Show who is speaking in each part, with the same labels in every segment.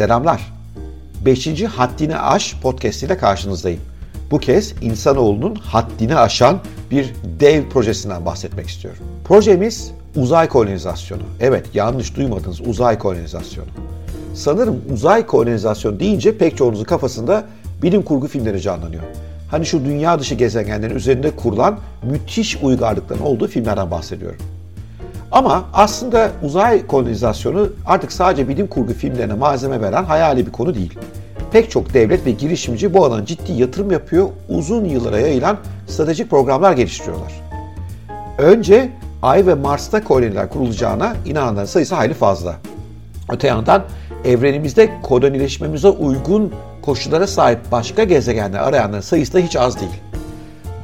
Speaker 1: Selamlar. 5. Haddini Aş podcast ile karşınızdayım. Bu kez insanoğlunun haddini aşan bir dev projesinden bahsetmek istiyorum. Projemiz uzay kolonizasyonu. Evet yanlış duymadınız uzay kolonizasyonu. Sanırım uzay kolonizasyonu deyince pek çoğunuzun kafasında bilim kurgu filmleri canlanıyor. Hani şu dünya dışı gezegenlerin üzerinde kurulan müthiş uygarlıkların olduğu filmlerden bahsediyorum. Ama aslında uzay kolonizasyonu artık sadece bilim kurgu filmlerine malzeme veren hayali bir konu değil. Pek çok devlet ve girişimci bu alana ciddi yatırım yapıyor, uzun yıllara yayılan stratejik programlar geliştiriyorlar. Önce Ay ve Mars'ta koloniler kurulacağına inananların sayısı hayli fazla. Öte yandan evrenimizde kolonileşmemize uygun koşullara sahip başka gezegenler arayanların sayısı da hiç az değil.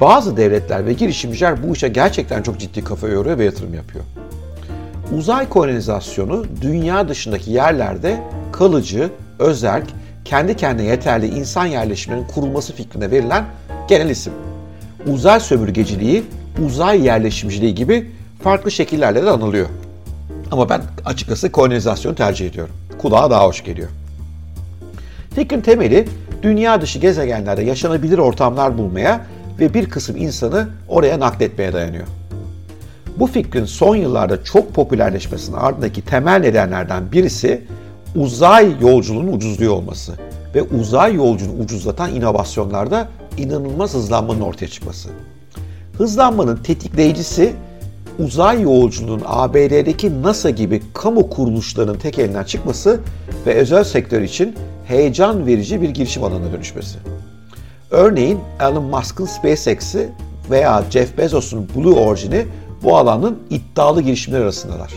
Speaker 1: Bazı devletler ve girişimciler bu işe gerçekten çok ciddi kafa yoruyor ve yatırım yapıyor. Uzay kolonizasyonu dünya dışındaki yerlerde kalıcı, özerk, kendi kendine yeterli insan yerleşimlerinin kurulması fikrine verilen genel isim. Uzay sömürgeciliği, uzay yerleşimciliği gibi farklı şekillerle de anılıyor. Ama ben açıkçası kolonizasyonu tercih ediyorum. Kulağa daha hoş geliyor. Fikrin temeli dünya dışı gezegenlerde yaşanabilir ortamlar bulmaya ve bir kısım insanı oraya nakletmeye dayanıyor. Bu fikrin son yıllarda çok popülerleşmesinin ardındaki temel nedenlerden birisi uzay yolculuğunun ucuzluğu olması ve uzay yolculuğunu ucuzlatan inovasyonlarda inanılmaz hızlanmanın ortaya çıkması. Hızlanmanın tetikleyicisi uzay yolculuğunun ABD'deki NASA gibi kamu kuruluşlarının tek elinden çıkması ve özel sektör için heyecan verici bir girişim alanına dönüşmesi. Örneğin Elon Musk'ın SpaceX'i veya Jeff Bezos'un Blue Origin'i bu alanın iddialı girişimler arasındalar.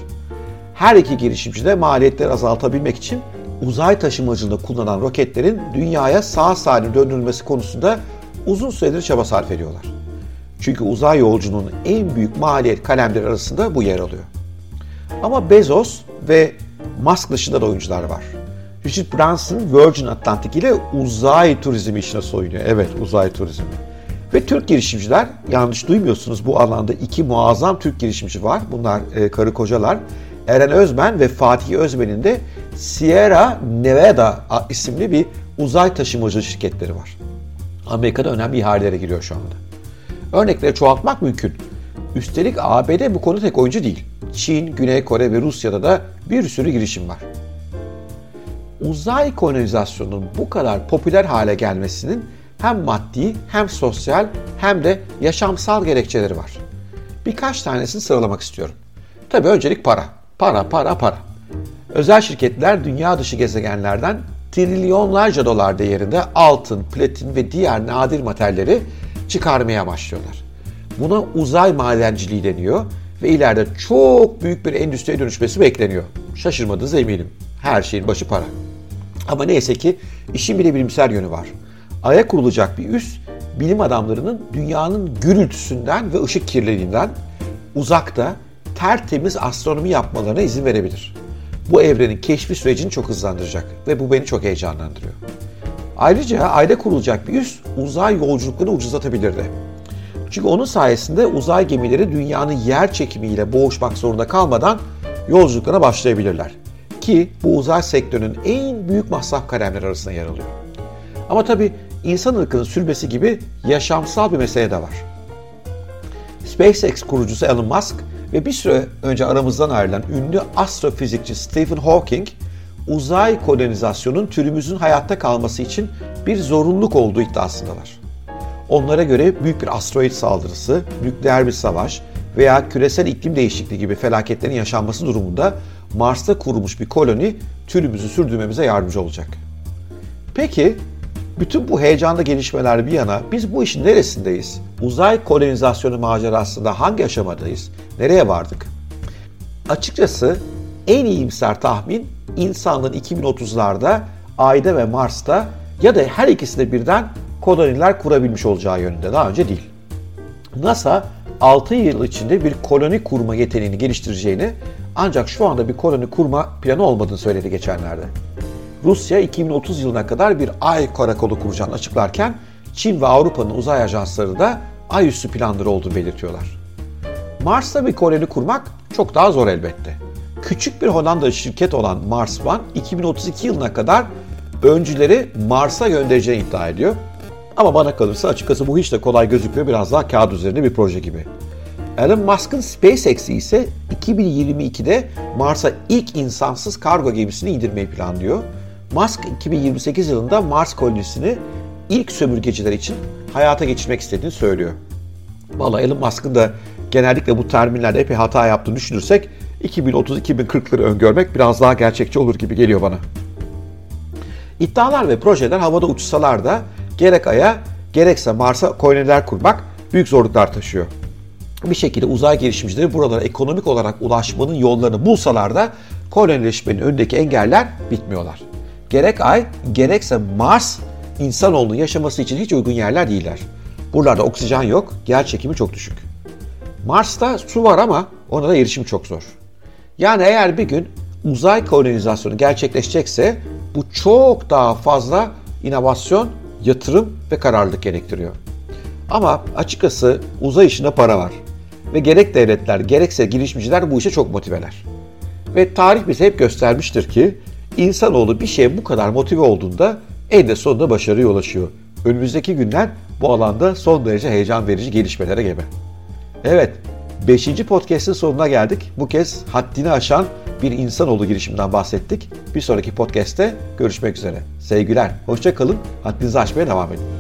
Speaker 1: Her iki girişimci de maliyetleri azaltabilmek için uzay taşımacılığında kullanılan roketlerin dünyaya sağ salim döndürülmesi konusunda uzun süredir çaba sarf ediyorlar. Çünkü uzay yolculuğunun en büyük maliyet kalemleri arasında bu yer alıyor. Ama Bezos ve Musk dışında da oyuncular var. Richard Branson Virgin Atlantic ile uzay turizmi işine soyunuyor. Evet uzay turizmi. Ve Türk girişimciler, yanlış duymuyorsunuz bu alanda iki muazzam Türk girişimci var. Bunlar e, karı kocalar. Eren Özben ve Fatih Özben'in de Sierra Nevada isimli bir uzay taşımacı şirketleri var. Amerika'da önemli ihalelere giriyor şu anda. Örnekleri çoğaltmak mümkün. Üstelik ABD bu konu tek oyuncu değil. Çin, Güney Kore ve Rusya'da da bir sürü girişim var. Uzay kolonizasyonunun bu kadar popüler hale gelmesinin hem maddi hem sosyal hem de yaşamsal gerekçeleri var. Birkaç tanesini sıralamak istiyorum. Tabii öncelik para. Para, para, para. Özel şirketler dünya dışı gezegenlerden trilyonlarca dolar değerinde altın, platin ve diğer nadir materyalleri çıkarmaya başlıyorlar. Buna uzay madenciliği deniyor ve ileride çok büyük bir endüstriye dönüşmesi bekleniyor. Şaşırmadınız eminim. Her şeyin başı para. Ama neyse ki işin bir de bilimsel yönü var. Aya kurulacak bir üs, bilim adamlarının dünyanın gürültüsünden ve ışık kirliliğinden uzakta tertemiz astronomi yapmalarına izin verebilir. Bu evrenin keşfi sürecini çok hızlandıracak ve bu beni çok heyecanlandırıyor. Ayrıca ayda kurulacak bir üs uzay yolculuklarını ucuzlatabilir de. Çünkü onun sayesinde uzay gemileri dünyanın yer çekimiyle boğuşmak zorunda kalmadan yolculuklarına başlayabilirler. Ki bu uzay sektörünün en büyük masraf kalemleri arasında yer alıyor. Ama tabii insan ırkının sürmesi gibi yaşamsal bir mesele de var. SpaceX kurucusu Elon Musk ve bir süre önce aramızdan ayrılan ünlü astrofizikçi Stephen Hawking, uzay kolonizasyonun türümüzün hayatta kalması için bir zorunluluk olduğu iddiasındalar. Onlara göre büyük bir asteroid saldırısı, nükleer bir savaş veya küresel iklim değişikliği gibi felaketlerin yaşanması durumunda Mars'ta kurulmuş bir koloni türümüzü sürdürmemize yardımcı olacak. Peki bütün bu heyecanlı gelişmeler bir yana biz bu işin neresindeyiz? Uzay kolonizasyonu macerasında hangi aşamadayız? Nereye vardık? Açıkçası en iyimser tahmin insanlığın 2030'larda Ay'da ve Mars'ta ya da her ikisinde birden koloniler kurabilmiş olacağı yönünde daha önce değil. NASA 6 yıl içinde bir koloni kurma yeteneğini geliştireceğini ancak şu anda bir koloni kurma planı olmadığını söyledi geçenlerde. Rusya 2030 yılına kadar bir ay karakolu kuracağını açıklarken Çin ve Avrupa'nın uzay ajansları da ay üstü planları olduğunu belirtiyorlar. Mars'ta bir koloni kurmak çok daha zor elbette. küçük bir Hollanda şirket olan Mars One 2032 yılına kadar öncüleri Mars'a göndereceğini iddia ediyor. Ama bana kalırsa açıkçası bu hiç de kolay gözükmüyor. Biraz daha kağıt üzerinde bir proje gibi. Elon Musk'ın SpaceX'i ise 2022'de Mars'a ilk insansız kargo gemisini indirmeyi planlıyor. Musk 2028 yılında Mars kolonisini ilk sömürgeciler için hayata geçirmek istediğini söylüyor. Valla Elon Musk'ın da genellikle bu terminlerde epey hata yaptığını düşünürsek 2030-2040'ları öngörmek biraz daha gerçekçi olur gibi geliyor bana. İddialar ve projeler havada uçsalar da gerek Ay'a gerekse Mars'a koloniler kurmak büyük zorluklar taşıyor. Bir şekilde uzay girişimcileri buralara ekonomik olarak ulaşmanın yollarını bulsalar da kolonileşmenin önündeki engeller bitmiyorlar. Gerek Ay gerekse Mars insanoğlunun yaşaması için hiç uygun yerler değiller. Buralarda oksijen yok, yer çekimi çok düşük. Mars'ta su var ama ona da erişim çok zor. Yani eğer bir gün uzay kolonizasyonu gerçekleşecekse bu çok daha fazla inovasyon, yatırım ve kararlılık gerektiriyor. Ama açıkçası uzay işinde para var. Ve gerek devletler gerekse girişimciler bu işe çok motiveler. Ve tarih bize hep göstermiştir ki insanoğlu bir şeye bu kadar motive olduğunda en de sonunda başarıya ulaşıyor. Önümüzdeki günler bu alanda son derece heyecan verici gelişmelere gebe. Evet, 5. podcast'ın sonuna geldik. Bu kez haddini aşan bir insanoğlu girişiminden bahsettik. Bir sonraki podcast'te görüşmek üzere. Sevgiler, hoşça kalın, haddinizi aşmaya devam edin.